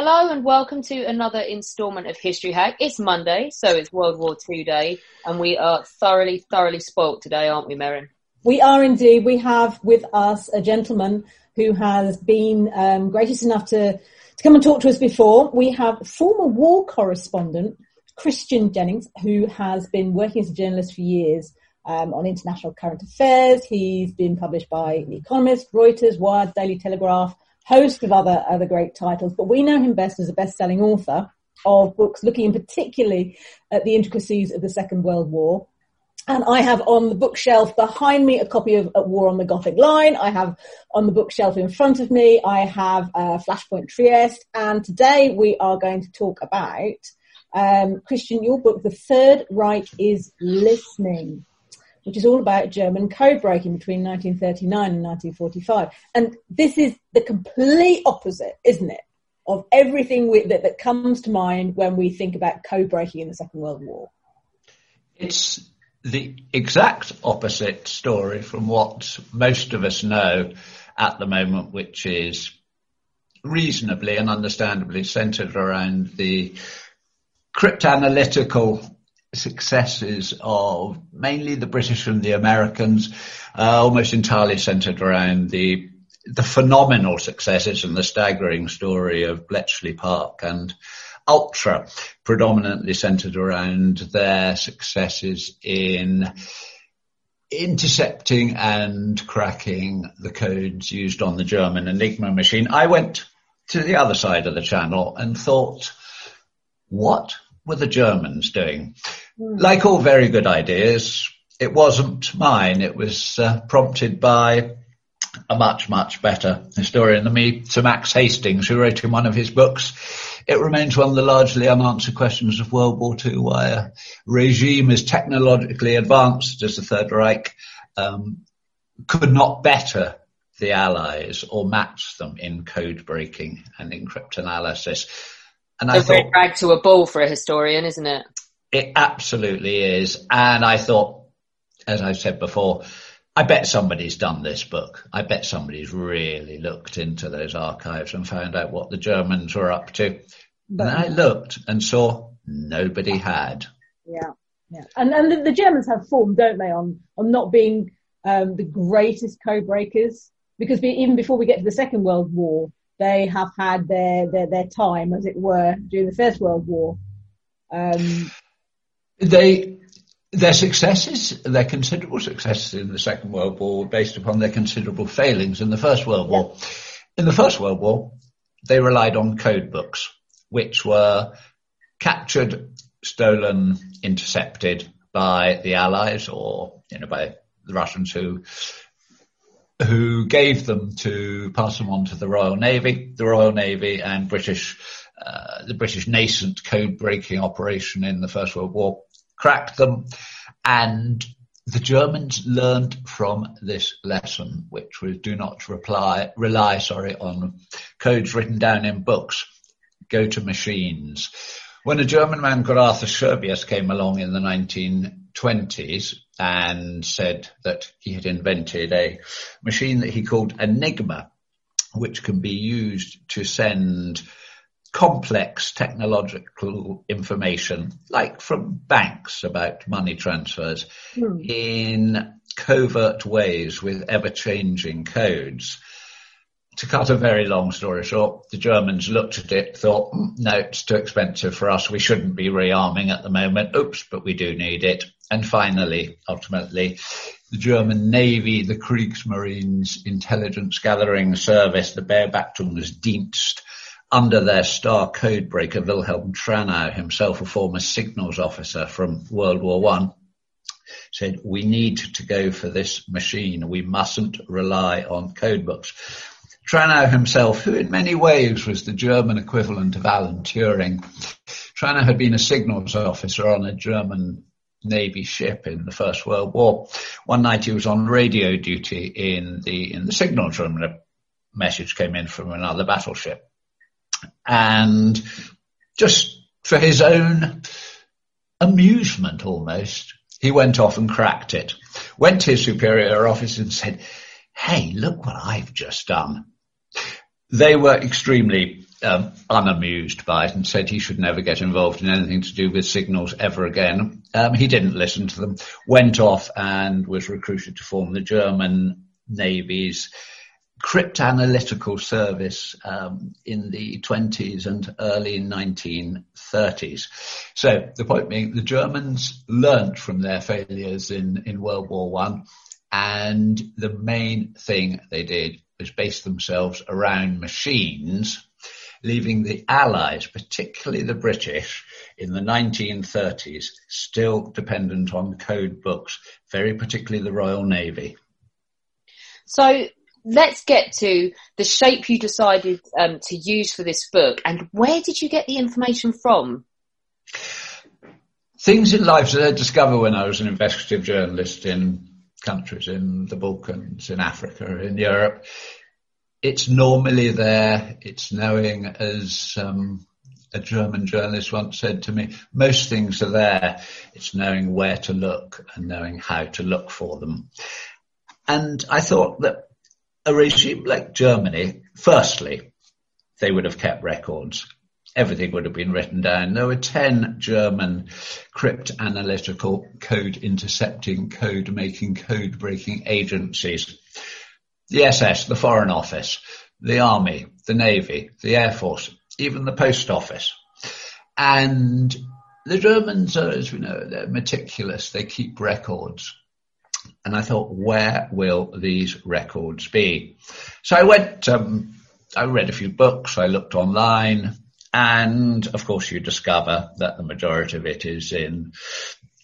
Hello and welcome to another instalment of History Hack. It's Monday, so it's World War II Day, and we are thoroughly, thoroughly spoilt today, aren't we, Merrin? We are indeed. We have with us a gentleman who has been um, gracious enough to, to come and talk to us before. We have former war correspondent Christian Jennings, who has been working as a journalist for years um, on international current affairs. He's been published by The Economist, Reuters, Wired, Daily Telegraph, host of other other great titles, but we know him best as a best-selling author of books looking particularly at the intricacies of the Second World War. And I have on the bookshelf behind me a copy of At War on the Gothic Line. I have on the bookshelf in front of me, I have uh, Flashpoint Trieste. And today we are going to talk about, um, Christian, your book, The Third Reich is Listening which is all about German code breaking between 1939 and 1945. And this is the complete opposite, isn't it, of everything we, that, that comes to mind when we think about code breaking in the Second World War. It's the exact opposite story from what most of us know at the moment, which is reasonably and understandably centered around the cryptanalytical successes of mainly the British and the Americans, uh, almost entirely centered around the the phenomenal successes and the staggering story of Bletchley Park and Ultra, predominantly centered around their successes in intercepting and cracking the codes used on the German Enigma machine. I went to the other side of the channel and thought, what were the Germans doing? Mm. Like all very good ideas, it wasn't mine. It was uh, prompted by a much, much better historian than me, Sir Max Hastings, who wrote in one of his books, it remains one of the largely unanswered questions of World War II why a regime as technologically advanced as the Third Reich um, could not better the Allies or match them in code breaking and in cryptanalysis. And I thought, drag to a bull for a historian, isn't it? It absolutely is. And I thought, as I said before, I bet somebody's done this book. I bet somebody's really looked into those archives and found out what the Germans were up to. But, and I looked and saw nobody had. Yeah, yeah. And and the, the Germans have formed, don't they, on on not being um, the greatest code breakers because we, even before we get to the Second World War, they have had their, their, their time, as it were, during the First World War. Um, they their successes, their considerable successes in the Second World War were based upon their considerable failings in the First World War. In the First World War, they relied on code books, which were captured, stolen, intercepted by the Allies or, you know, by the Russians who who gave them to pass them on to the Royal Navy. The Royal Navy and British, uh, the British nascent code breaking operation in the First World War cracked them. And the Germans learned from this lesson, which was do not reply, rely, sorry, on codes written down in books. Go to machines. When a German man called Arthur Scherbius came along in the 1920s and said that he had invented a machine that he called Enigma, which can be used to send complex technological information, like from banks about money transfers, mm. in covert ways with ever changing codes. To cut a very long story short, the Germans looked at it, thought, mm, no, it's too expensive for us. We shouldn't be rearming at the moment. Oops, but we do need it. And finally, ultimately, the German Navy, the Kriegsmarines Intelligence Gathering Service, the Beobachtungsdienst, under their star codebreaker Wilhelm Tranow, himself a former signals officer from World War One, said, we need to go for this machine. We mustn't rely on codebooks. Tranow himself, who in many ways was the German equivalent of Alan Turing, Tranow had been a signals officer on a German Navy ship in the First World War. One night he was on radio duty in the in the signals room. And a message came in from another battleship, and just for his own amusement, almost, he went off and cracked it. Went to his superior officer and said, "Hey, look what I've just done." They were extremely um, unamused by it and said he should never get involved in anything to do with signals ever again. Um, he didn't listen to them, went off and was recruited to form the German Navy's cryptanalytical service um, in the 20s and early 1930s. So the point being, the Germans learnt from their failures in, in World War One, and the main thing they did was base themselves around machines leaving the Allies, particularly the British, in the 1930s, still dependent on code books, very particularly the Royal Navy. So let's get to the shape you decided um, to use for this book, and where did you get the information from? Things in life that I discovered when I was an investigative journalist in countries in the Balkans, in Africa, in Europe it's normally there. It's knowing, as um, a German journalist once said to me, most things are there. It's knowing where to look and knowing how to look for them. And I thought that a regime like Germany, firstly, they would have kept records. Everything would have been written down. There were 10 German cryptanalytical code intercepting, code making, code breaking agencies the SS, the Foreign Office, the Army, the Navy, the Air Force, even the Post Office. And the Germans are, as we know, they're meticulous. They keep records. And I thought, where will these records be? So I went, um, I read a few books, I looked online, and of course you discover that the majority of it is in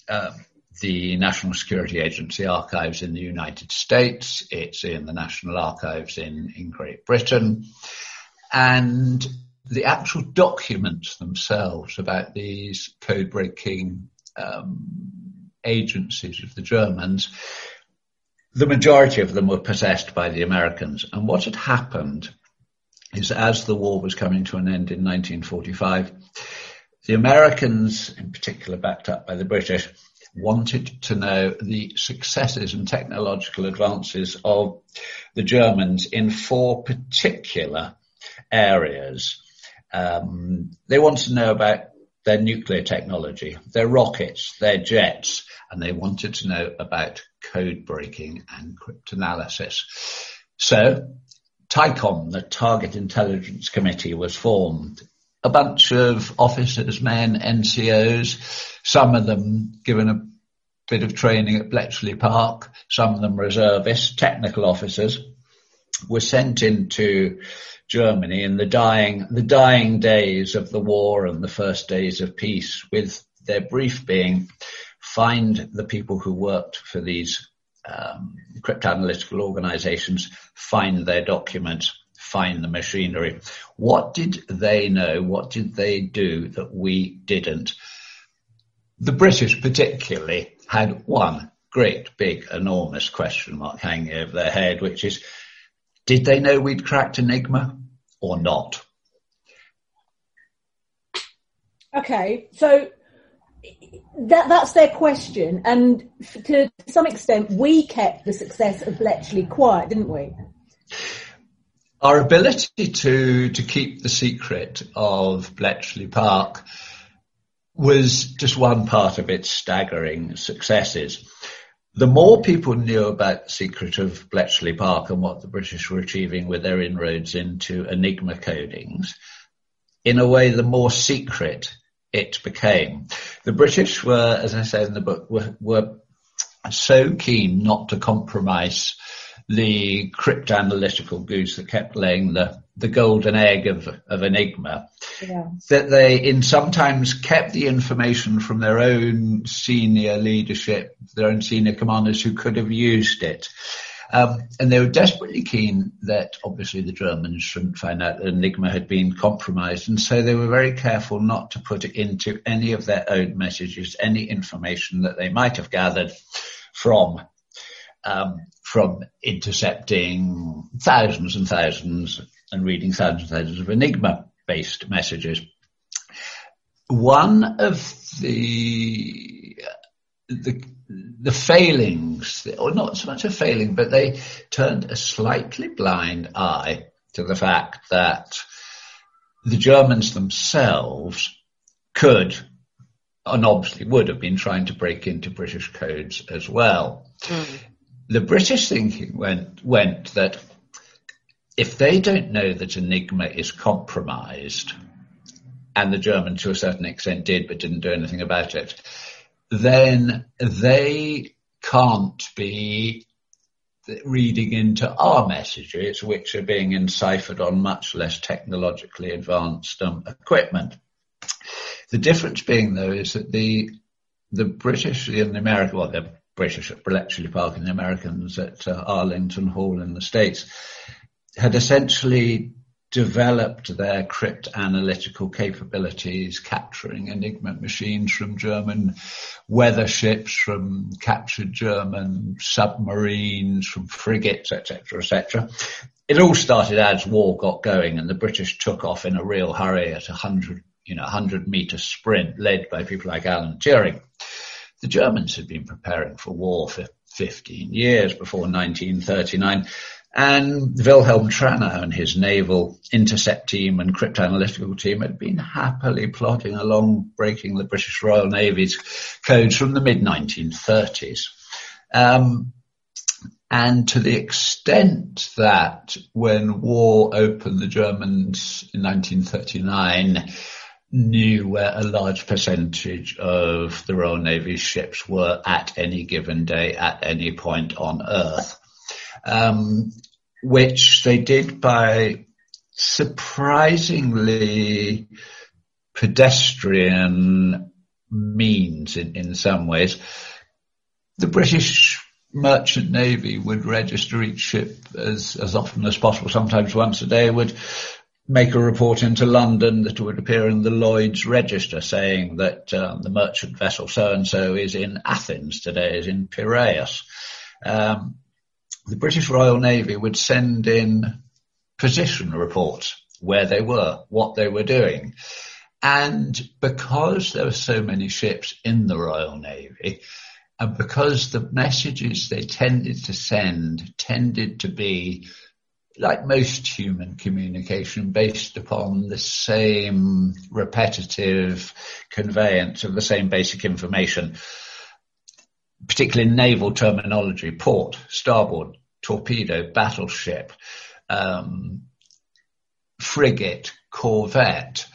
um, the National Security Agency archives in the United States. It's in the National Archives in, in Great Britain. And the actual documents themselves about these code breaking um, agencies of the Germans, the majority of them were possessed by the Americans. And what had happened is as the war was coming to an end in 1945, the Americans, in particular backed up by the British, wanted to know the successes and technological advances of the Germans in four particular areas. Um, they wanted to know about their nuclear technology, their rockets, their jets, and they wanted to know about code breaking and cryptanalysis. So TICOM, the Target Intelligence Committee, was formed. A bunch of officers, men, NCOs, some of them given a bit of training at Bletchley Park, some of them reservists, technical officers, were sent into Germany in the dying, the dying days of the war and the first days of peace with their brief being find the people who worked for these um, cryptanalytical organizations, find their documents, find the machinery. What did they know? What did they do that we didn't? The British particularly had one great, big, enormous question mark hanging over their head, which is, did they know we'd cracked Enigma or not? Okay, so that, that's their question, and to some extent, we kept the success of Bletchley quiet, didn't we? Our ability to to keep the secret of Bletchley Park was just one part of its staggering successes. the more people knew about the secret of Bletchley Park and what the British were achieving with their inroads into Enigma codings, in a way, the more secret it became. The British were, as I say in the book, were, were so keen not to compromise the cryptanalytical goose that kept laying the, the golden egg of, of Enigma, yeah. that they in sometimes kept the information from their own senior leadership, their own senior commanders who could have used it. Um, and they were desperately keen that obviously the Germans shouldn't find out that Enigma had been compromised. And so they were very careful not to put into any of their own messages, any information that they might have gathered from um, from intercepting thousands and thousands and reading thousands and thousands of Enigma-based messages. One of the the the failings, or not so much a failing, but they turned a slightly blind eye to the fact that the Germans themselves could and obviously would have been trying to break into British codes as well. Mm. The British thinking went, went that if they don't know that Enigma is compromised, and the Germans to a certain extent did but didn't do anything about it, then they can't be reading into our messages, which are being enciphered on much less technologically advanced um, equipment. The difference being, though, is that the the British and the American, well, the British at Bletchley Park and the Americans at uh, Arlington Hall in the States, had essentially developed their cryptanalytical capabilities, capturing Enigma machines from German weather ships, from captured German submarines, from frigates, etc., etc. It all started as war got going, and the British took off in a real hurry at a hundred you know, 100 meter sprint led by people like Alan Turing. The Germans had been preparing for war for 15 years before 1939. And Wilhelm Tranow and his naval intercept team and cryptanalytical team had been happily plodding along, breaking the British Royal Navy's codes from the mid 1930s. Um, and to the extent that when war opened, the Germans in 1939 knew where a large percentage of the Royal Navy ships were at any given day at any point on Earth, um, which they did by surprisingly pedestrian means in, in some ways. The British merchant navy would register each ship as, as often as possible, sometimes once a day, would make a report into London that would appear in the Lloyd's Register saying that um, the merchant vessel so and so is in Athens today, is in Piraeus. Um, the British Royal Navy would send in position reports where they were, what they were doing. And because there were so many ships in the Royal Navy, and because the messages they tended to send tended to be like most human communication, based upon the same repetitive conveyance of the same basic information, particularly in naval terminology, port, starboard, torpedo, battleship, um, frigate, corvette.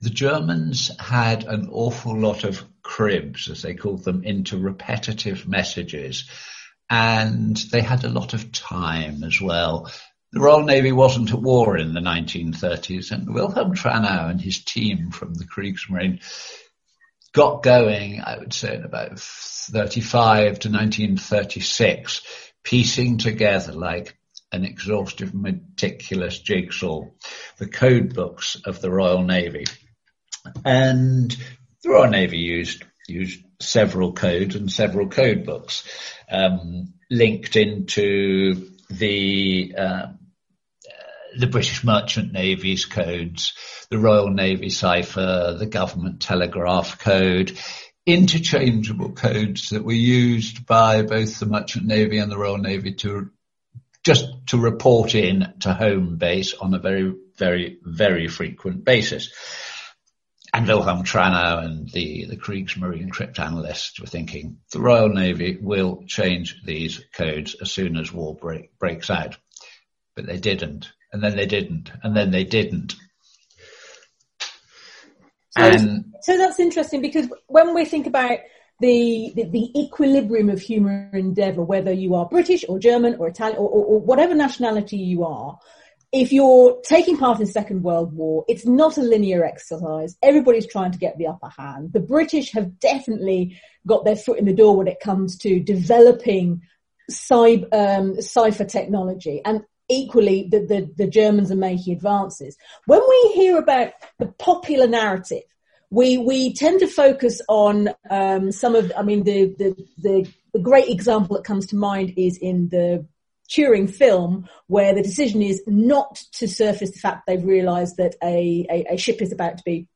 The Germans had an awful lot of cribs, as they called them, into repetitive messages. And they had a lot of time as well the Royal Navy wasn't at war in the 1930s, and Wilhelm Tranow and his team from the Kriegsmarine got going, I would say, in about 35 to 1936, piecing together like an exhaustive, meticulous jigsaw, the code books of the Royal Navy. And the Royal Navy used used several codes and several code books um, linked into the uh, the British Merchant Navy's codes, the Royal Navy cipher, the government telegraph code, interchangeable codes that were used by both the Merchant Navy and the Royal Navy to just to report in to home base on a very, very, very frequent basis. and Wilhelm Tranow and the, the Kriegsmarine cryptanalysts were thinking the Royal Navy will change these codes as soon as war break, breaks out. But they didn't. And then they didn't. And then they didn't. So, and, so that's interesting because when we think about the, the, the, equilibrium of human endeavour, whether you are British or German or Italian or, or, or whatever nationality you are, if you're taking part in the Second World War, it's not a linear exercise. Everybody's trying to get the upper hand. The British have definitely got their foot in the door when it comes to developing cyber, um, cipher technology. And equally, the, the, the Germans are making advances. When we hear about the popular narrative, we, we tend to focus on um, some of, I mean, the, the, the, the great example that comes to mind is in the Turing film where the decision is not to surface the fact they've realised that a, a, a, ship is about to be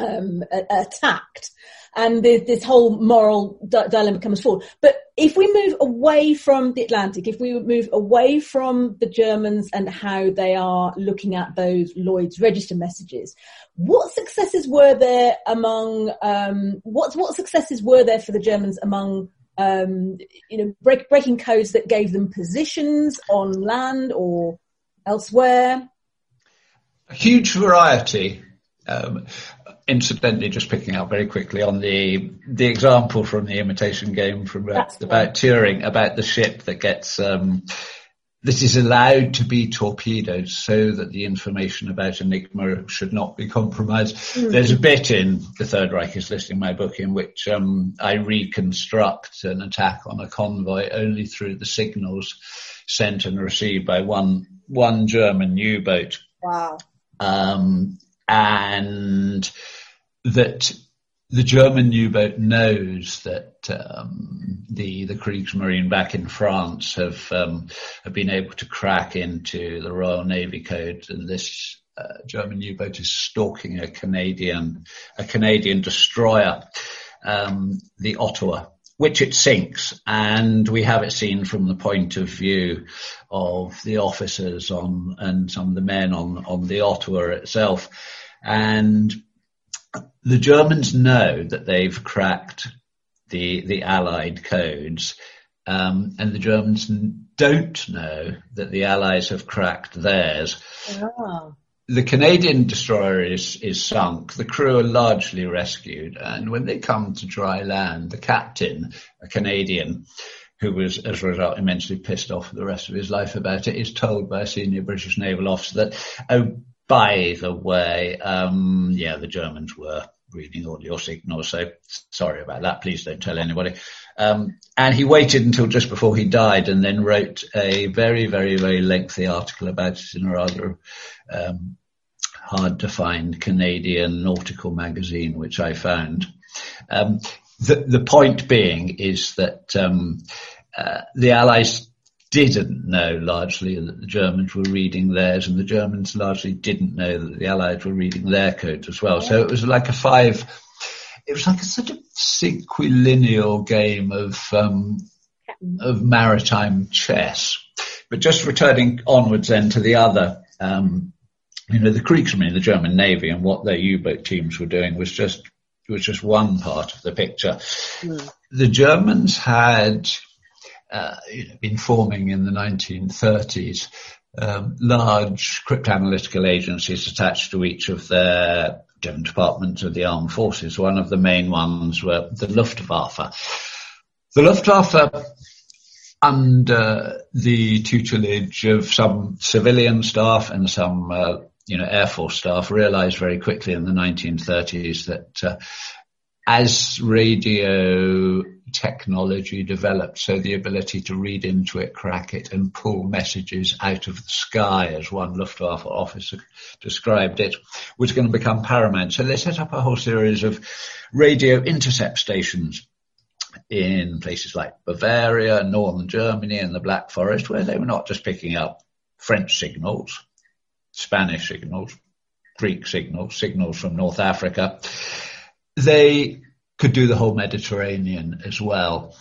um, attacked. And this whole moral di- dilemma comes forward. But if we move away from the Atlantic, if we move away from the Germans and how they are looking at those Lloyd's register messages, what successes were there among um, what what successes were there for the Germans among um, you know, break, breaking codes that gave them positions on land or elsewhere? A huge variety. Um, incidentally, just picking up very quickly on the the example from the imitation game from uh, about Turing about the ship that gets um, that is allowed to be torpedoed so that the information about Enigma should not be compromised. Mm-hmm. There's a bit in The Third Reich is Listening my book in which um, I reconstruct an attack on a convoy only through the signals sent and received by one one German U-boat. Wow. Um, and that the German U-boat knows that um, the the Kriegsmarine back in France have um, have been able to crack into the Royal Navy code, and this uh, German U-boat is stalking a Canadian a Canadian destroyer, um, the Ottawa, which it sinks, and we have it seen from the point of view of the officers on and some of the men on on the Ottawa itself, and the Germans know that they've cracked the the Allied codes, um, and the Germans don't know that the Allies have cracked theirs. Oh. The Canadian destroyer is, is sunk. The crew are largely rescued, and when they come to dry land, the captain, a Canadian, who was, as a result, immensely pissed off for the rest of his life about it, is told by a senior British naval officer that, oh, by the way, um, yeah, the Germans were reading all your signals, so sorry about that. Please don't tell anybody. Um, and he waited until just before he died and then wrote a very, very, very lengthy article about it in a rather um, hard to find Canadian nautical magazine, which I found. Um, the, the point being is that um, uh, the Allies didn't know largely that the Germans were reading theirs, and the Germans largely didn't know that the Allies were reading their codes as well. So it was like a five. It was like a sort of sequilineal game of um, of maritime chess. But just returning onwards then to the other, um, you know, the Kriegsmarine, the German Navy, and what their U-boat teams were doing was just was just one part of the picture. Mm. The Germans had uh, been forming in the 1930s um, large cryptanalytical agencies attached to each of their different departments of the armed forces. One of the main ones were the Luftwaffe. The Luftwaffe, under the tutelage of some civilian staff and some, uh, you know, Air Force staff, realized very quickly in the 1930s that uh, as radio technology developed, so the ability to read into it, crack it, and pull messages out of the sky, as one Luftwaffe officer described it, was going to become paramount. So they set up a whole series of radio intercept stations in places like Bavaria, northern Germany, and the Black Forest, where they were not just picking up French signals, Spanish signals, Greek signals, signals from North Africa. They could do the whole Mediterranean as well.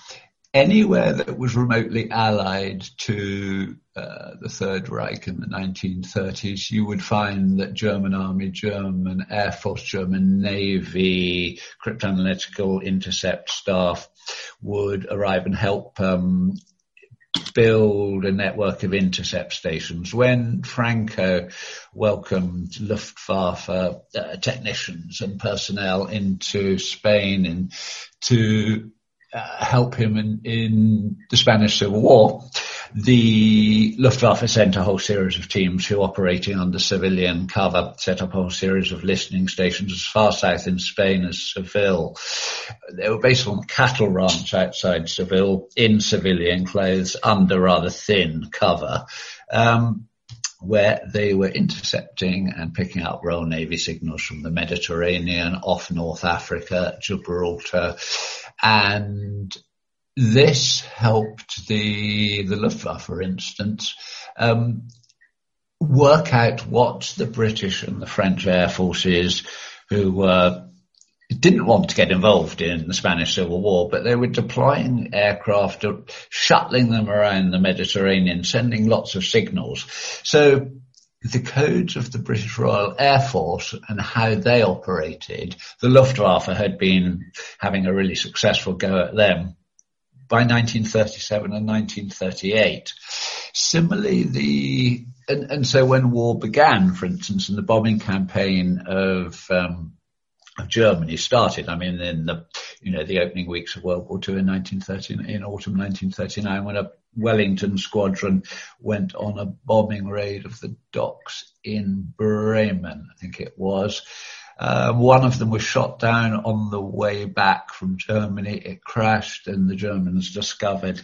anywhere that was remotely allied to uh, the Third Reich in the 1930s, you would find that German Army, German Air Force, German Navy, cryptanalytical intercept staff would arrive and help um, build a network of intercept stations. When Franco welcomed Luftwaffe uh, technicians and personnel into Spain and to uh, help him in, in the Spanish Civil War, the Luftwaffe sent a whole series of teams who operating under civilian cover set up a whole series of listening stations as far south in Spain as Seville. They were based on cattle ranch outside Seville in civilian clothes under rather thin cover. Um, where they were intercepting and picking up Royal Navy signals from the Mediterranean, off North Africa, Gibraltar, and this helped the the Luftwaffe, for instance, um, work out what the British and the French air forces, who were didn't want to get involved in the Spanish Civil War, but they were deploying aircraft, shuttling them around the Mediterranean, sending lots of signals. So the codes of the British Royal Air Force and how they operated, the Luftwaffe had been having a really successful go at them by 1937 and 1938. Similarly, the and, and so when war began, for instance, and the bombing campaign of um, Germany started. I mean, in the you know the opening weeks of World War II in 1939, in autumn 1939, when a Wellington squadron went on a bombing raid of the docks in Bremen, I think it was. Uh, one of them was shot down on the way back from Germany. It crashed, and the Germans discovered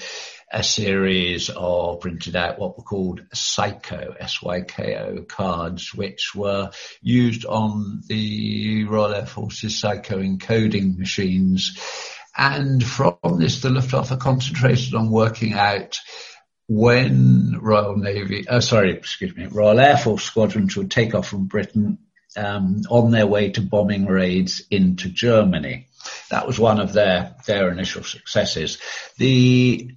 a series of printed out what were called Syko, S-Y-K-O cards, which were used on the Royal Air Force's Syko encoding machines. And from this, the Luftwaffe concentrated on working out when Royal Navy, uh, sorry, excuse me, Royal Air Force squadrons would take off from Britain um, on their way to bombing raids into Germany. That was one of their their initial successes. The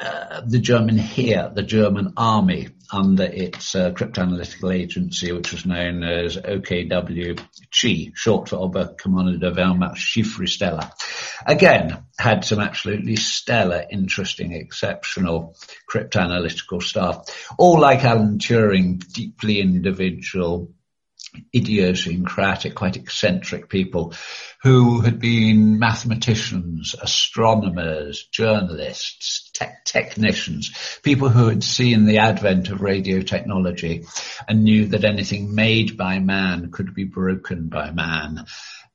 uh, the German here, the German army, under its uh, cryptanalytical agency, which was known as OKW CHI, short for Oberkommando der Wehrmacht Chiffrestelle, again had some absolutely stellar, interesting, exceptional cryptanalytical staff. All like Alan Turing, deeply individual, idiosyncratic, quite eccentric people who had been mathematicians, astronomers, journalists, te- technicians, people who had seen the advent of radio technology and knew that anything made by man could be broken by man.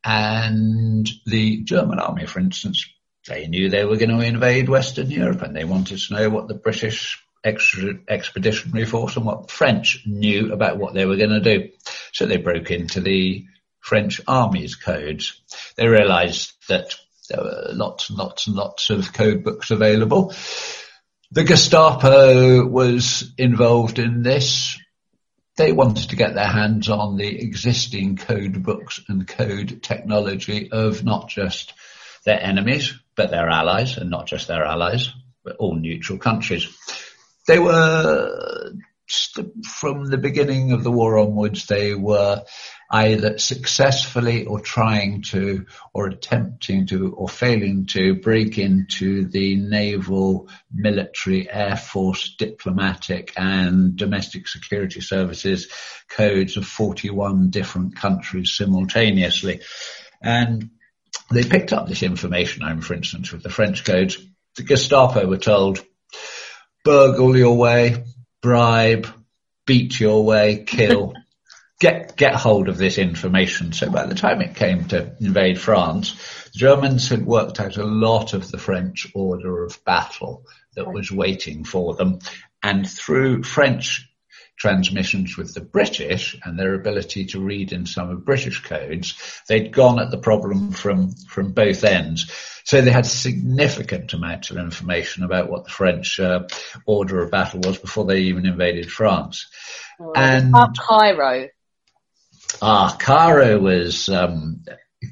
And the German army, for instance, they knew they were going to invade Western Europe and they wanted to know what the British expeditionary force and what French knew about what they were going to do. So they broke into the French army's codes. They realized that there were lots and lots and lots of code books available. The Gestapo was involved in this. They wanted to get their hands on the existing code books and code technology of not just their enemies, but their allies, and not just their allies, but all neutral countries. They were, from the beginning of the war onwards, they were either successfully or trying to or attempting to or failing to break into the naval, military, air force, diplomatic and domestic security services codes of 41 different countries simultaneously. And they picked up this information, I'm for instance, with the French codes. The Gestapo were told burgle your way, bribe, beat your way, kill. get get hold of this information. So by the time it came to invade France, the Germans had worked out a lot of the French order of battle that was waiting for them, and through French transmissions with the British and their ability to read in some of British codes, they'd gone at the problem from from both ends. So they had significant amounts of information about what the French uh, order of battle was before they even invaded France. Oh, and Cairo. Ah, Cairo was um,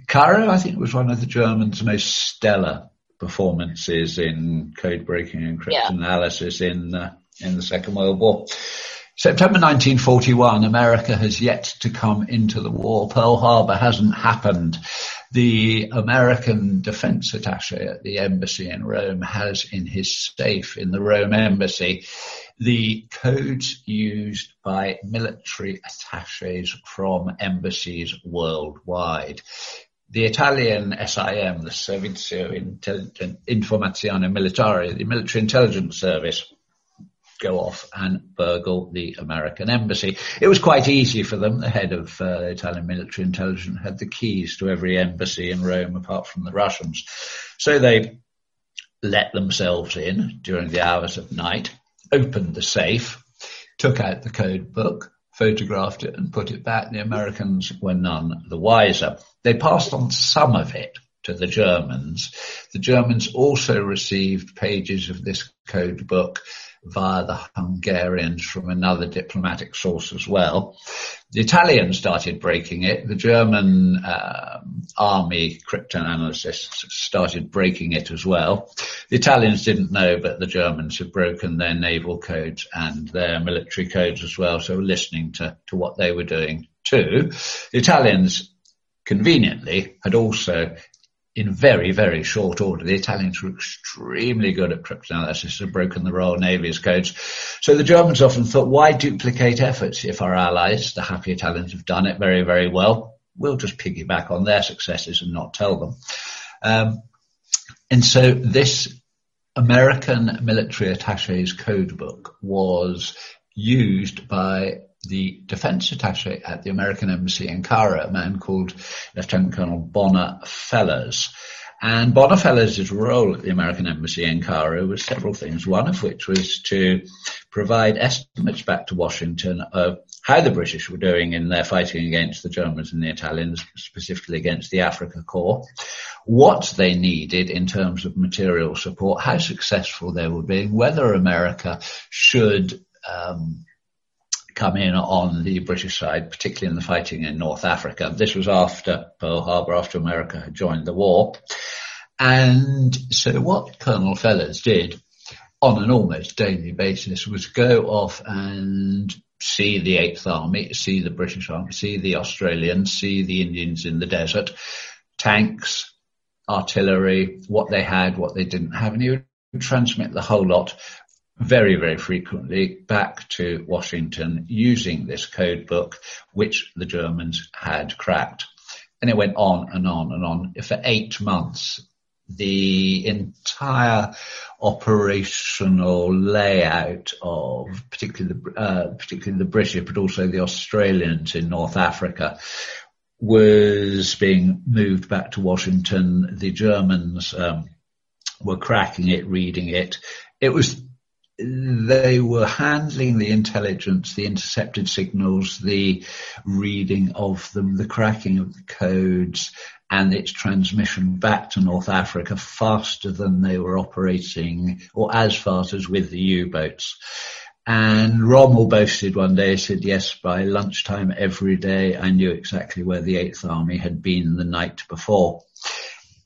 Cairo. I think was one of the Germans' most stellar performances in code breaking and Yeah. cryptanalysis in uh, in the Second World War. September 1941, America has yet to come into the war. Pearl Harbor hasn't happened. The American defense attache at the embassy in Rome has in his safe in the Rome embassy the codes used by military attaches from embassies worldwide. The Italian SIM, the Servizio Intelligen- Informazione Militare, the military intelligence service, go off and burgle the American embassy. It was quite easy for them. The head of uh, Italian military intelligence had the keys to every embassy in Rome apart from the Russians. So they let themselves in during the hours of night, opened the safe, took out the code book, photographed it and put it back. The Americans were none the wiser. They passed on some of it to the Germans. The Germans also received pages of this code book via the Hungarians from another diplomatic source as well. The Italians started breaking it. The German um, army cryptanalysts started breaking it as well. The Italians didn't know, but the Germans had broken their naval codes and their military codes as well, so listening to, to what they were doing too. The Italians conveniently had also in very, very short order. The Italians were extremely good at cryptanalysis, had broken the Royal Navy's codes. So the Germans often thought, why duplicate efforts if our allies, the happy Italians, have done it very, very well? We'll just piggyback on their successes and not tell them. Um, and so this American military attache's code book was used by the defense attache at the American embassy in Cairo, a man called Lieutenant Colonel Bonner Fellers. And Bonner Fellers' role at the American embassy in Cairo was several things, one of which was to provide estimates back to Washington of how the British were doing in their fighting against the Germans and the Italians, specifically against the Africa Corps, what they needed in terms of material support, how successful they were being, whether America should um, come in on the British side, particularly in the fighting in North Africa. This was after Pearl Harbor, after America had joined the war. And so what Colonel Fellers did on an almost daily basis was go off and see the Eighth Army, see the British Army, see the Australians, see the Indians in the desert, tanks, artillery, what they had, what they didn't have, and he would transmit the whole lot very, very frequently back to Washington using this code book, which the Germans had cracked. And it went on and on and on. For eight months, the entire operational layout of particularly the, uh, particularly the British, but also the Australians in North Africa was being moved back to Washington. The Germans um, were cracking it, reading it. It was they were handling the intelligence, the intercepted signals, the reading of them, the cracking of the codes, and its transmission back to North Africa faster than they were operating, or as fast as with the U-boats. And Rommel boasted one day, he said, yes, by lunchtime every day, I knew exactly where the Eighth Army had been the night before.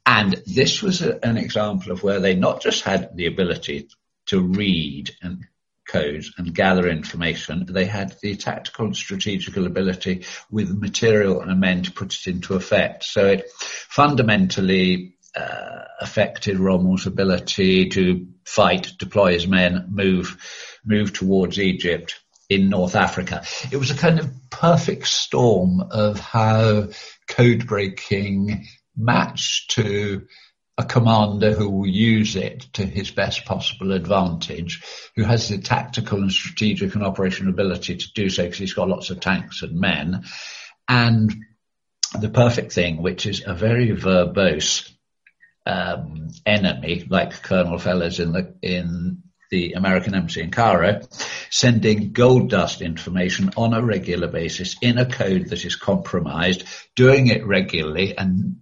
And this was a, an example of where they not just had the ability to read and codes and gather information. They had the tactical and strategical ability with material and men to put it into effect. So it fundamentally uh, affected Rommel's ability to fight, deploy his men, move, move towards Egypt in North Africa. It was a kind of perfect storm of how code breaking matched to a commander who will use it to his best possible advantage, who has the tactical and strategic and operational ability to do so because he's got lots of tanks and men, and the perfect thing, which is a very verbose um, enemy like Colonel Fellers in the in the American embassy in Cairo, sending gold dust information on a regular basis in a code that is compromised, doing it regularly and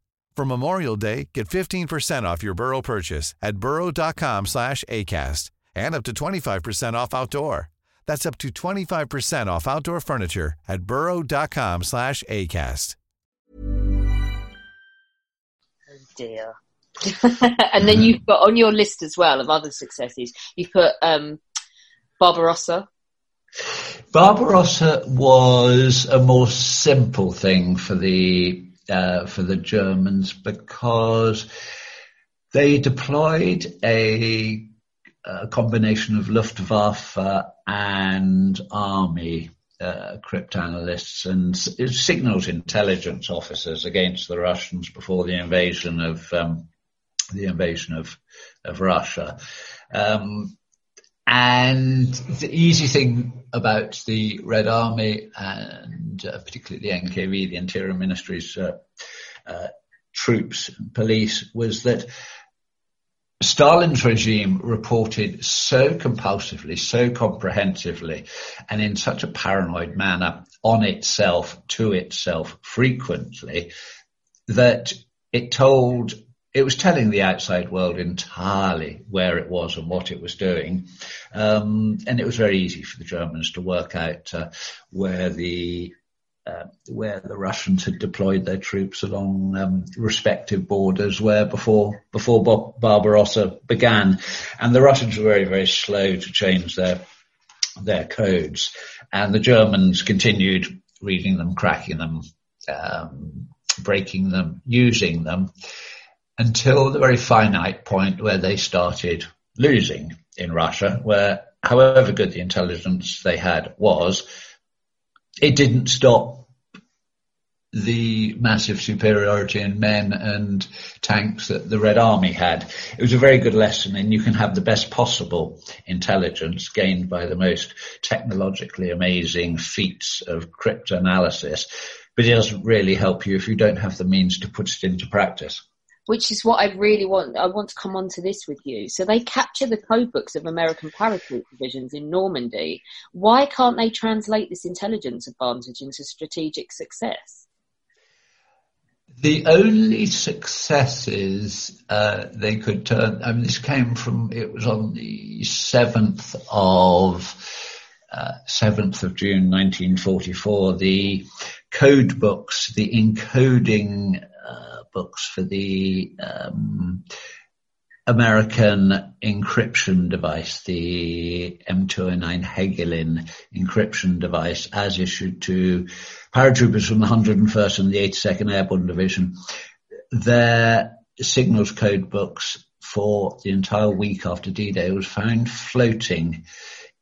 For Memorial Day, get 15% off your Burrow purchase at burrow.com slash ACAST and up to 25% off outdoor. That's up to 25% off outdoor furniture at burrow.com slash ACAST. Oh dear. and then you've got on your list as well of other successes, you've put um, Barbarossa. Barbarossa was a more simple thing for the uh, for the Germans because they deployed a, a combination of Luftwaffe and army uh, cryptanalysts and signals intelligence officers against the Russians before the invasion of um, the invasion of of Russia. Um, and the easy thing about the Red Army and uh, particularly the NKVD, the Interior Ministry's uh, uh, troops and police, was that Stalin's regime reported so compulsively, so comprehensively, and in such a paranoid manner on itself, to itself, frequently, that it told it was telling the outside world entirely where it was and what it was doing. Um, and it was very easy for the Germans to work out uh, where the uh, where the Russians had deployed their troops along um, respective borders where before before Barbarossa began, and the Russians were very very slow to change their their codes, and the Germans continued reading them, cracking them, um, breaking them, using them until the very finite point where they started losing in Russia, where however good the intelligence they had was, it didn't stop the massive superiority in men and tanks that the Red Army had. It was a very good lesson and you can have the best possible intelligence gained by the most technologically amazing feats of cryptanalysis, but it doesn't really help you if you don't have the means to put it into practice which is what I really want. I want to come on to this with you. So they capture the code books of American paratroop divisions in Normandy. Why can't they translate this intelligence advantage into strategic success? The only successes uh, they could turn, I mean, this came from, it was on the 7th of, uh, 7th of June 1944, the code books, the encoding books for the um, American encryption device, the M209 Hagelin encryption device, as issued to paratroopers from the 101st and the 82nd Airborne Division. Their signals code books for the entire week after D-Day was found floating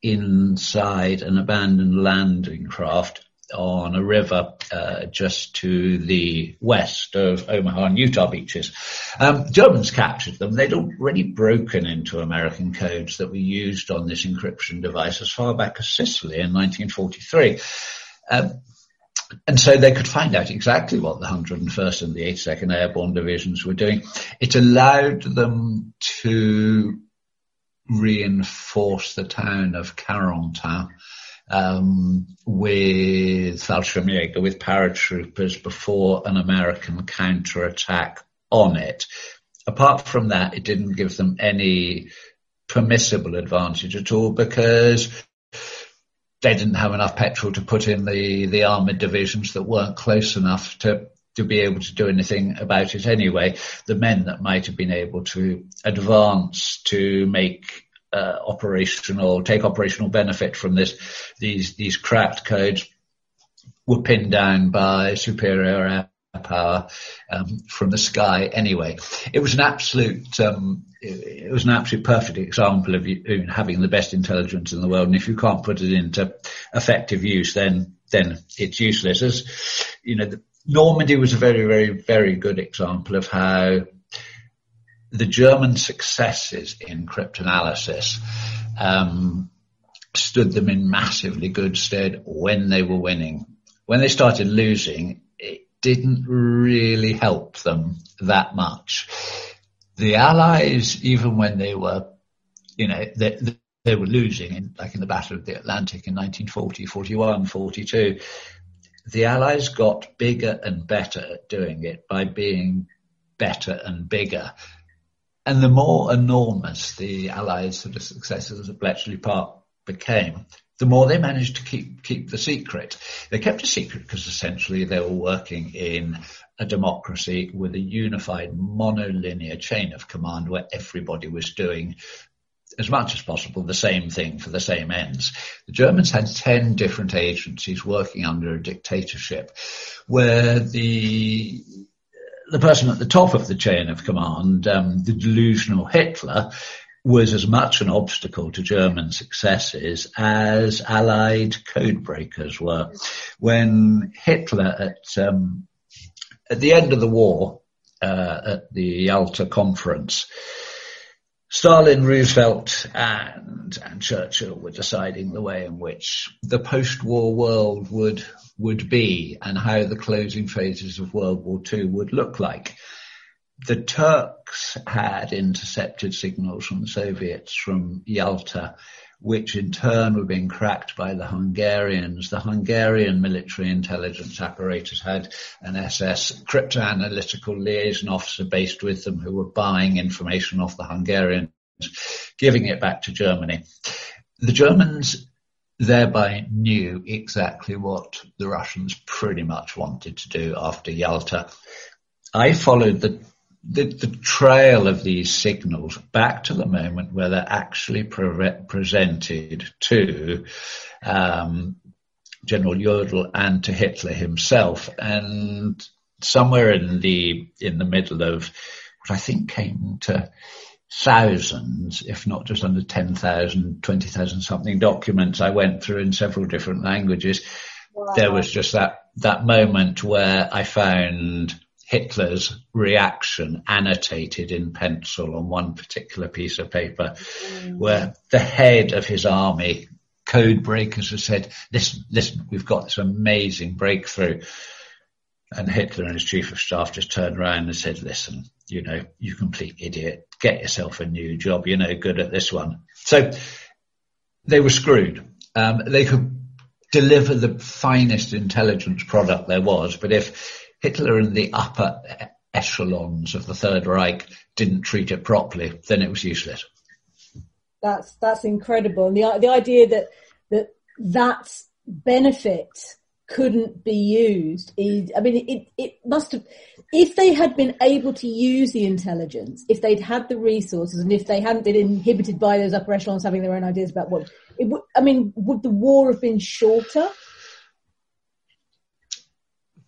inside an abandoned landing craft on a river uh, just to the west of Omaha and Utah beaches. Um, Germans captured them. They'd already broken into American codes that were used on this encryption device as far back as Sicily in 1943. Um, and so they could find out exactly what the 101st and the 82nd Airborne Divisions were doing. It allowed them to reinforce the town of Carentan um, with Fallschirmjäger, with paratroopers before an American counterattack on it. Apart from that, it didn't give them any permissible advantage at all because they didn't have enough petrol to put in the, the armored divisions that weren't close enough to, to be able to do anything about it anyway. The men that might have been able to advance to make uh, operational, take operational benefit from this, these, these cracked codes were pinned down by superior air power um, from the sky anyway. It was an absolute, um, it, was an absolute perfect example of you, having the best intelligence in the world. And if you can't put it into effective use, then then it's useless. As you know, the, Normandy was a very, very, very good example of how the German successes in cryptanalysis um, stood them in massively good stead when they were winning. When they started losing, it didn't really help them that much. The Allies, even when they were, you know, they, they were losing, in, like in the Battle of the Atlantic in 1940, 41, 42, the Allies got bigger and better at doing it by being better and bigger. And the more enormous the Allies' sort of successes at Bletchley Park became, the more they managed to keep keep the secret. They kept a secret because essentially they were working in a democracy with a unified monolinear chain of command where everybody was doing as much as possible the same thing for the same ends. The Germans had 10 different agencies working under a dictatorship where the the person at the top of the chain of command, um, the delusional Hitler, was as much an obstacle to German successes as Allied codebreakers were. When Hitler at um, at the end of the war, uh, at the Yalta conference, Stalin, Roosevelt, and, and Churchill were deciding the way in which the post-war world would would be and how the closing phases of World War II would look like. The Turks had intercepted signals from the Soviets from Yalta which in turn were being cracked by the Hungarians. The Hungarian military intelligence apparatus had an SS cryptoanalytical liaison officer based with them who were buying information off the Hungarians, giving it back to Germany. The Germans thereby knew exactly what the Russians pretty much wanted to do after Yalta. I followed the the, the, trail of these signals back to the moment where they're actually pre- presented to um, General Jodl and to Hitler himself, and somewhere in the in the middle of what I think came to thousands, if not just under 10,000, 20,000 something documents I went through in several different languages. Wow. There was just that, that moment where I found Hitler's reaction annotated in pencil on one particular piece of paper mm. where the head of his army code breakers has said, listen, listen, we've got this amazing breakthrough. And Hitler and his chief of staff just turned around and said, listen, you know, you complete idiot, get yourself a new job. You're no good at this one. So they were screwed. Um, they could deliver the finest intelligence product there was, but if Hitler and the upper echelons of the Third Reich didn't treat it properly, then it was useless. That's that's incredible. And the the idea that that that benefit couldn't be used I mean, it, it must have, if they had been able to use the intelligence, if they'd had the resources and if they hadn't been inhibited by those upper echelons having their own ideas about what, it would, I mean, would the war have been shorter?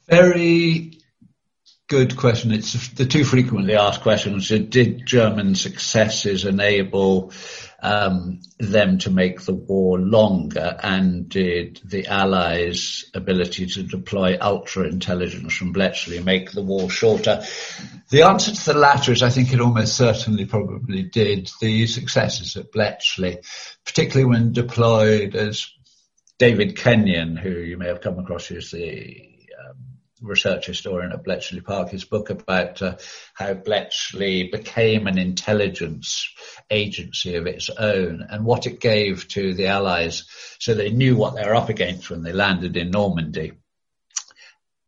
Very good question. It's the two frequently asked questions. Did German successes enable um, them to make the war longer, and did the Allies' ability to deploy ultra intelligence from Bletchley make the war shorter? The answer to the latter is I think it almost certainly probably did. The successes at Bletchley, particularly when deployed as David Kenyon, who you may have come across, who's the research historian at Bletchley Park, his book about uh, how Bletchley became an intelligence agency of its own and what it gave to the Allies so they knew what they were up against when they landed in Normandy.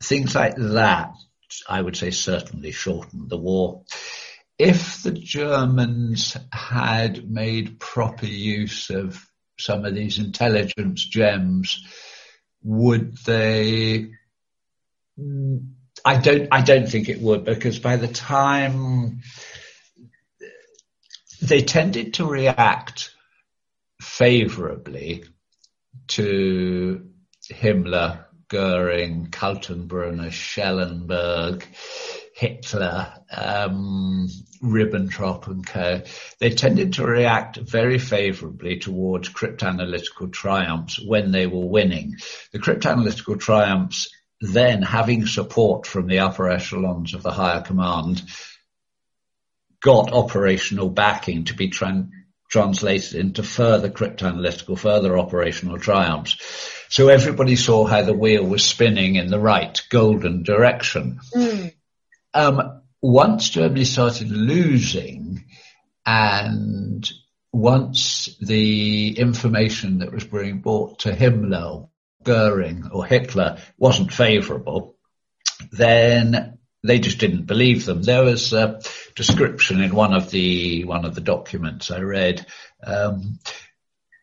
Things like that, I would say, certainly shortened the war. If the Germans had made proper use of some of these intelligence gems, would they I don't. I don't think it would because by the time they tended to react favourably to Himmler, Goering, Kaltenbrunner, Schellenberg, Hitler, um, Ribbentrop and co, they tended to react very favourably towards cryptanalytical triumphs when they were winning. The cryptanalytical triumphs then having support from the upper echelons of the higher command got operational backing to be tran- translated into further cryptanalytical, further operational triumphs. So everybody saw how the wheel was spinning in the right golden direction. Mm. Um, once Germany started losing and once the information that was being brought to Himmler, Goering or Hitler wasn't favourable, then they just didn't believe them. There was a description in one of the one of the documents I read um,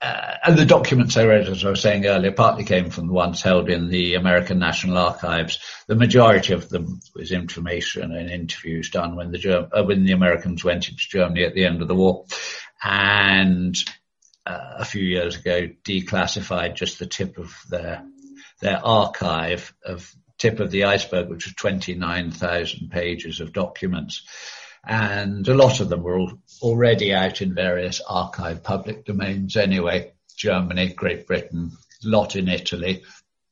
uh, and the documents I read, as I was saying earlier, partly came from the ones held in the American National Archives. The majority of them was information and interviews done when the Germ- uh, when the Americans went into Germany at the end of the war, and uh, a few years ago declassified just the tip of their their archive of tip of the iceberg, which was 29,000 pages of documents and a lot of them were already out in various archive public domains anyway. Germany, Great Britain, lot in Italy,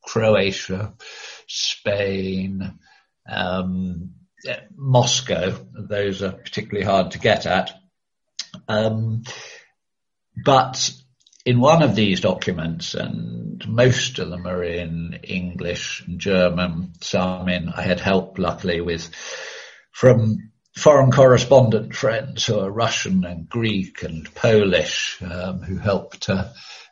Croatia, Spain, um, Moscow. Those are particularly hard to get at. Um, but in one of these documents, and most of them are in English and German, some in, I had help luckily with from foreign correspondent friends who are Russian and Greek and Polish, um, who helped uh,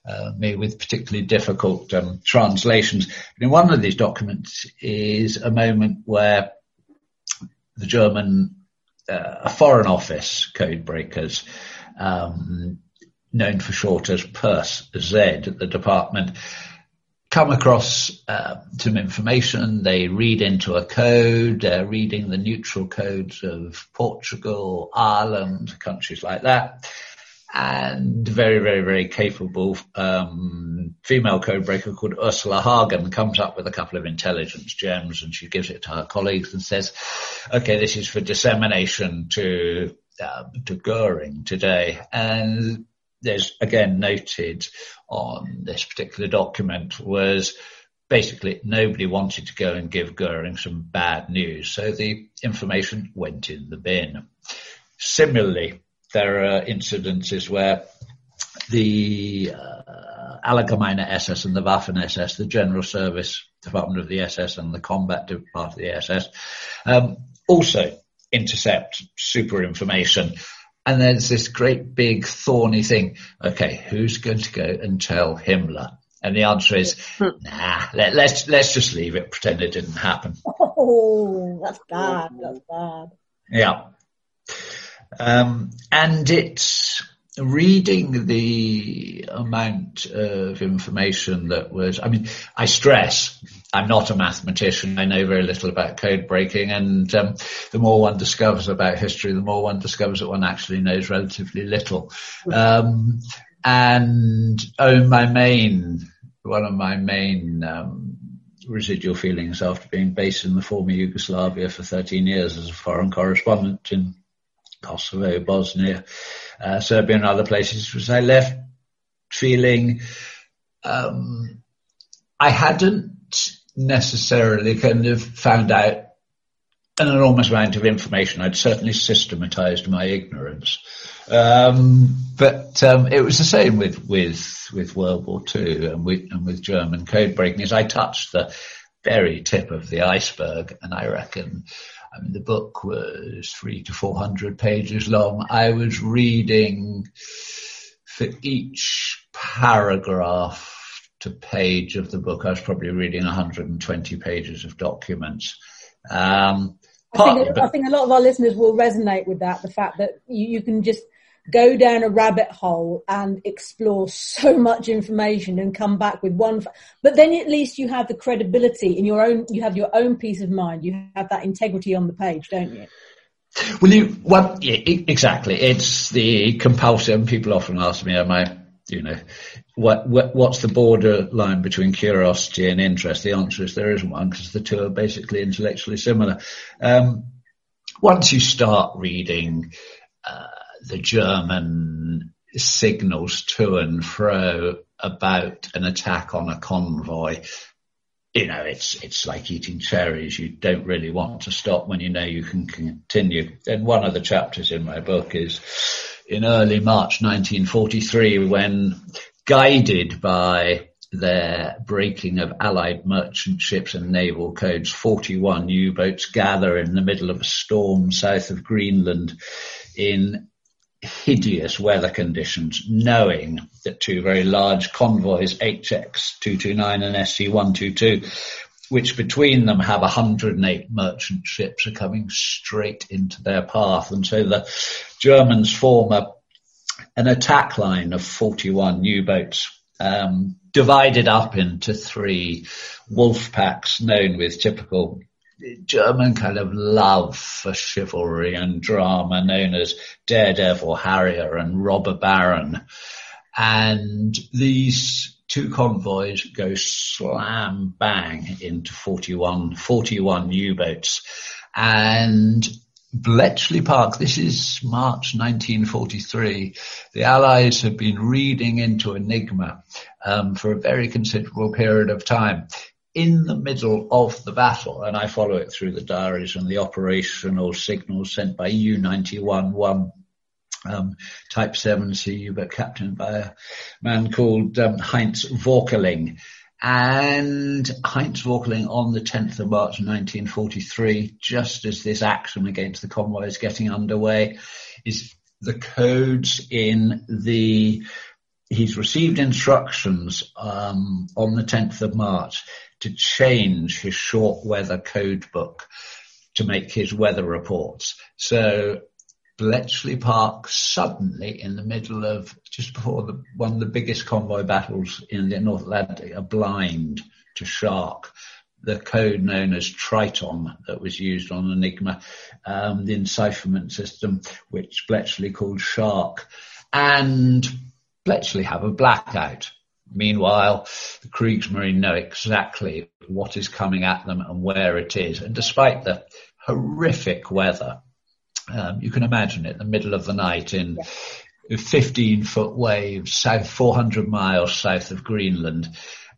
uh, me with particularly difficult um, translations. And in one of these documents is a moment where the German uh, Foreign Office code breakers, um, known for short as PERS Z at the department, come across uh, some information. They read into a code. They're reading the neutral codes of Portugal, Ireland, countries like that. And very, very, very capable um, female codebreaker called Ursula Hagen comes up with a couple of intelligence gems and she gives it to her colleagues and says, okay, this is for dissemination to uh, to Goering today. And there's again noted on this particular document was basically nobody wanted to go and give Goering some bad news. So the information went in the bin. Similarly, there are incidences where the uh, Allgemeine SS and the Waffen SS, the General Service Department of the SS and the Combat Department of the SS, um, also intercept super information and there's this great big thorny thing. Okay, who's going to go and tell Himmler? And the answer is, nah, let, us let's, let's just leave it, pretend it didn't happen. Oh, that's bad. That's bad. Yeah. Um, and it's reading the amount of information that was, I mean, I stress I'm not a mathematician. I know very little about code breaking and um, the more one discovers about history, the more one discovers that one actually knows relatively little. Um, and oh, my main, one of my main um, residual feelings after being based in the former Yugoslavia for 13 years as a foreign correspondent in Kosovo, Bosnia, uh, Serbia and other places was I left feeling um, I hadn't necessarily kind of found out an enormous amount of information. I'd certainly systematized my ignorance. Um, but um, it was the same with, with, with World War II and with, and with German code breaking as I touched the very tip of the iceberg and I reckon I mean, the book was three to 400 pages long. I was reading for each paragraph to page of the book. I was probably reading 120 pages of documents. Um, I, think, I think a lot of our listeners will resonate with that. The fact that you, you can just go down a rabbit hole and explore so much information and come back with one. But then at least you have the credibility in your own, you have your own peace of mind. You have that integrity on the page, don't you? Well, you, well, yeah, exactly. It's the compulsion. People often ask me, am I, you know, what, what, what's the borderline between curiosity and interest? The answer is there isn't one because the two are basically intellectually similar. Um, once you start reading uh, the German signals to and fro about an attack on a convoy, you know, it's it's like eating cherries. You don't really want to stop when you know you can continue. And one of the chapters in my book is in early March 1943 when guided by their breaking of Allied merchant ships and naval codes, 41 U-boats gather in the middle of a storm south of Greenland in hideous weather conditions, knowing that two very large convoys, HX229 and SC122, which between them have 108 merchant ships are coming straight into their path. And so the Germans form a, an attack line of 41 U-boats, um, divided up into three wolf packs known with typical German kind of love for chivalry and drama known as Daredevil Harrier and Robber Baron. And these two convoys go slam bang into 41, 41 U-boats. And Bletchley Park, this is March 1943. The Allies have been reading into Enigma um, for a very considerable period of time in the middle of the battle, and I follow it through the diaries and the operational signals sent by U-91-1 um, Type 7 CU, but captained by a man called um, Heinz Walkerling. And Heinz Walkerling on the 10th of March 1943, just as this action against the convoy is getting underway, is the codes in the he's received instructions um, on the 10th of March to change his short weather code book to make his weather reports. So Bletchley Park suddenly in the middle of just before the, one of the biggest convoy battles in the North Atlantic are blind to shark. The code known as Triton that was used on Enigma, um, the encipherment system, which Bletchley called Shark. And Bletchley have a blackout. Meanwhile, the Kriegsmarine know exactly what is coming at them and where it is. And despite the horrific weather, um, you can imagine it, the middle of the night in yeah. 15 foot waves, south 400 miles south of Greenland.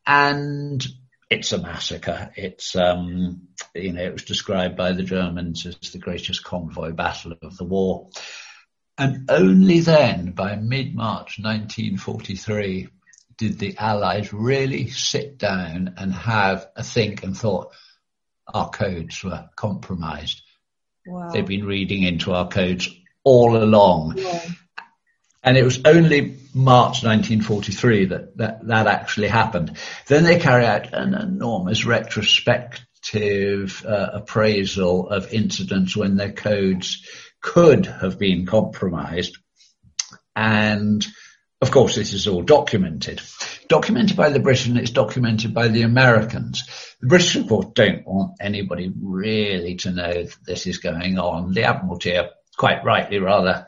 And it's a massacre. It's, um, you know, it was described by the Germans as the greatest convoy battle of the war. And only then, by mid-March 1943, did the Allies really sit down and have a think and thought our codes were compromised. Wow. They've been reading into our codes all along. Yeah. And it was only March 1943 that, that that actually happened. Then they carry out an enormous retrospective uh, appraisal of incidents when their codes could have been compromised. And of course, this is all documented. Documented by the British and it's documented by the Americans. The British, of course, don't want anybody really to know that this is going on. The Admiralty are quite rightly rather,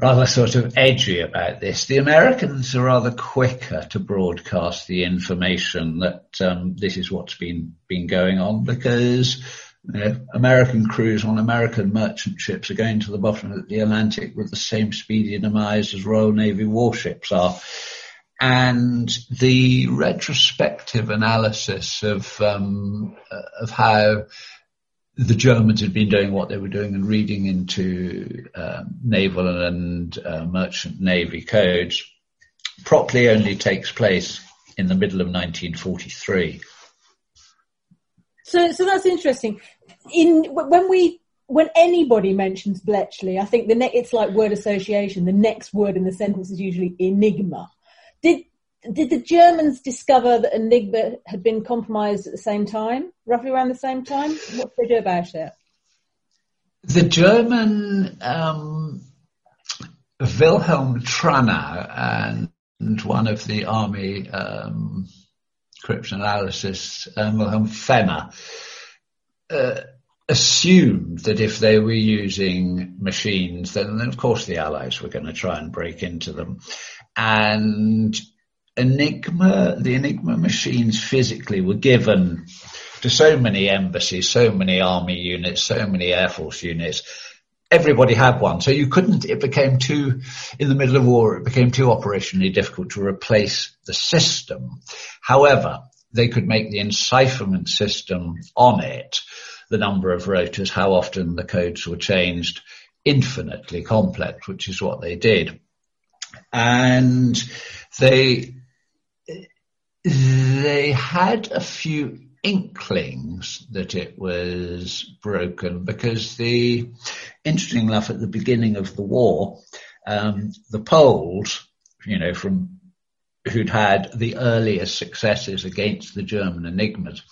rather sort of edgy about this. The Americans are rather quicker to broadcast the information that um, this is what's been, been going on because you know, American crews on American merchant ships are going to the bottom of the Atlantic with the same speedy demise as Royal Navy warships are. And the retrospective analysis of um, of how the Germans had been doing what they were doing and reading into uh, naval and uh, merchant navy codes properly only takes place in the middle of 1943. So, so that's interesting. In when we when anybody mentions Bletchley, I think the ne- it's like word association. The next word in the sentence is usually enigma. Did did the Germans discover that Enigma had been compromised at the same time, roughly around the same time? What did they do about it? The German um, Wilhelm Tranow and, one of the army um, cryptanalysis, um, Wilhelm Fenner, uh, assumed that if they were using machines, then, then of course the Allies were going to try and break into them. And Enigma, the Enigma machines physically were given to so many embassies, so many army units, so many air force units. Everybody had one. So you couldn't, it became too, in the middle of war, it became too operationally difficult to replace the system. However, they could make the encipherment system on it, the number of rotors, how often the codes were changed, infinitely complex, which is what they did. And they, they had a few inklings that it was broken because the interesting enough at the beginning of the war, um, the Poles, you know, from who'd had the earliest successes against the German enigmas,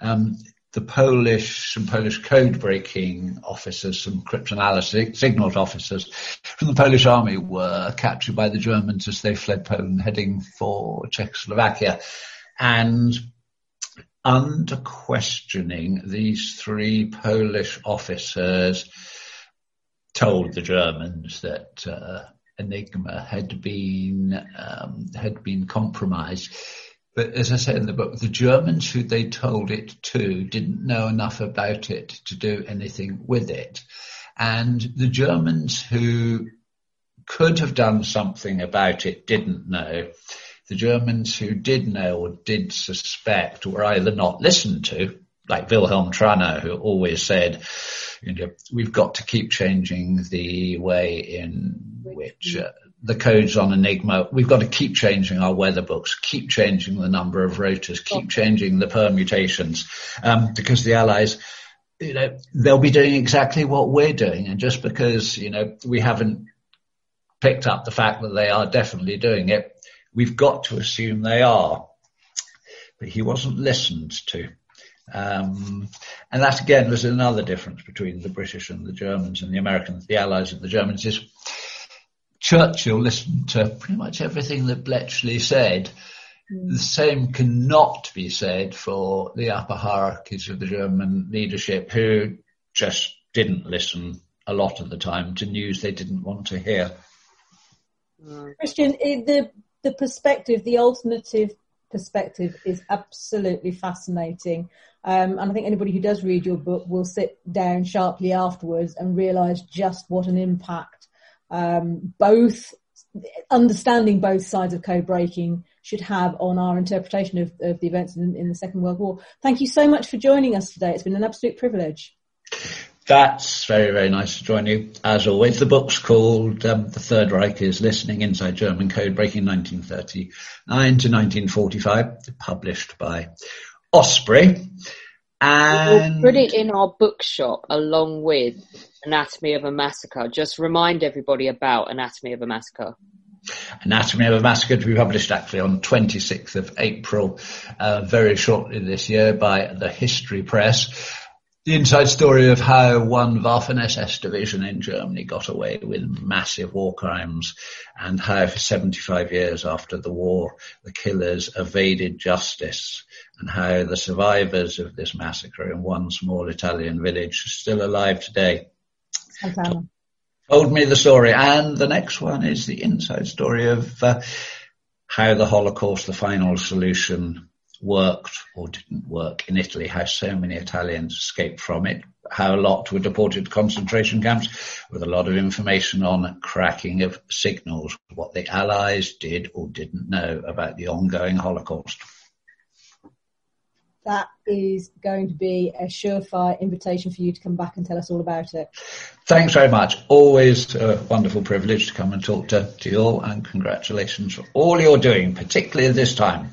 um, the Polish, some Polish code breaking officers, some cryptanalysis signals officers from the Polish army were captured by the Germans as they fled Poland heading for Czechoslovakia. And under questioning, these three Polish officers told the Germans that uh, Enigma had been um, had been compromised. But as I say in the book, the Germans who they told it to didn't know enough about it to do anything with it. And the Germans who could have done something about it didn't know the Germans who did know or did suspect were either not listened to, like Wilhelm Tranow, who always said, you know, we've got to keep changing the way in which uh, the codes on Enigma, we've got to keep changing our weather books, keep changing the number of rotors, keep changing the permutations, um, because the Allies, you know, they'll be doing exactly what we're doing. And just because, you know, we haven't picked up the fact that they are definitely doing it, We've got to assume they are. But he wasn't listened to. Um, and that again was another difference between the British and the Germans and the Americans, the Allies and the Germans is Churchill listened to pretty much everything that Bletchley said. Mm. The same cannot be said for the upper hierarchies of the German leadership who just didn't listen a lot of the time to news they didn't want to hear. Christian, the the perspective, the alternative perspective is absolutely fascinating. Um, and I think anybody who does read your book will sit down sharply afterwards and realize just what an impact um, both understanding both sides of code breaking should have on our interpretation of, of the events in, in the Second World War. Thank you so much for joining us today. It's been an absolute privilege. That's very, very nice to join you. As always, the book's called um, The Third Reich is Listening Inside German Code Breaking 1939 to 1945, published by Osprey. And we'll put it in our bookshop along with Anatomy of a Massacre. Just remind everybody about Anatomy of a Massacre. Anatomy of a Massacre to be published actually on 26th of April, uh, very shortly this year by the History Press the inside story of how one Waffen-SS division in Germany got away with massive war crimes and how for 75 years after the war, the killers evaded justice and how the survivors of this massacre in one small Italian village are still alive today. Told me the story. And the next one is the inside story of uh, how the Holocaust, the final solution, worked or didn't work in Italy, how so many Italians escaped from it, how a lot were deported to concentration camps with a lot of information on cracking of signals, what the Allies did or didn't know about the ongoing Holocaust. That is going to be a surefire invitation for you to come back and tell us all about it. Thanks very much. Always a wonderful privilege to come and talk to, to you all and congratulations for all you're doing, particularly this time.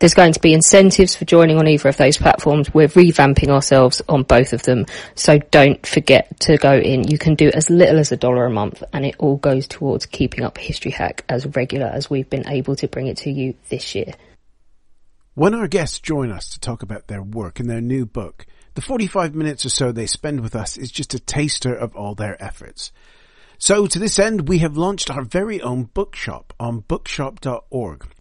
there's going to be incentives for joining on either of those platforms. We're revamping ourselves on both of them. So don't forget to go in. You can do as little as a dollar a month and it all goes towards keeping up History Hack as regular as we've been able to bring it to you this year. When our guests join us to talk about their work and their new book, the 45 minutes or so they spend with us is just a taster of all their efforts. So to this end, we have launched our very own bookshop on bookshop.org,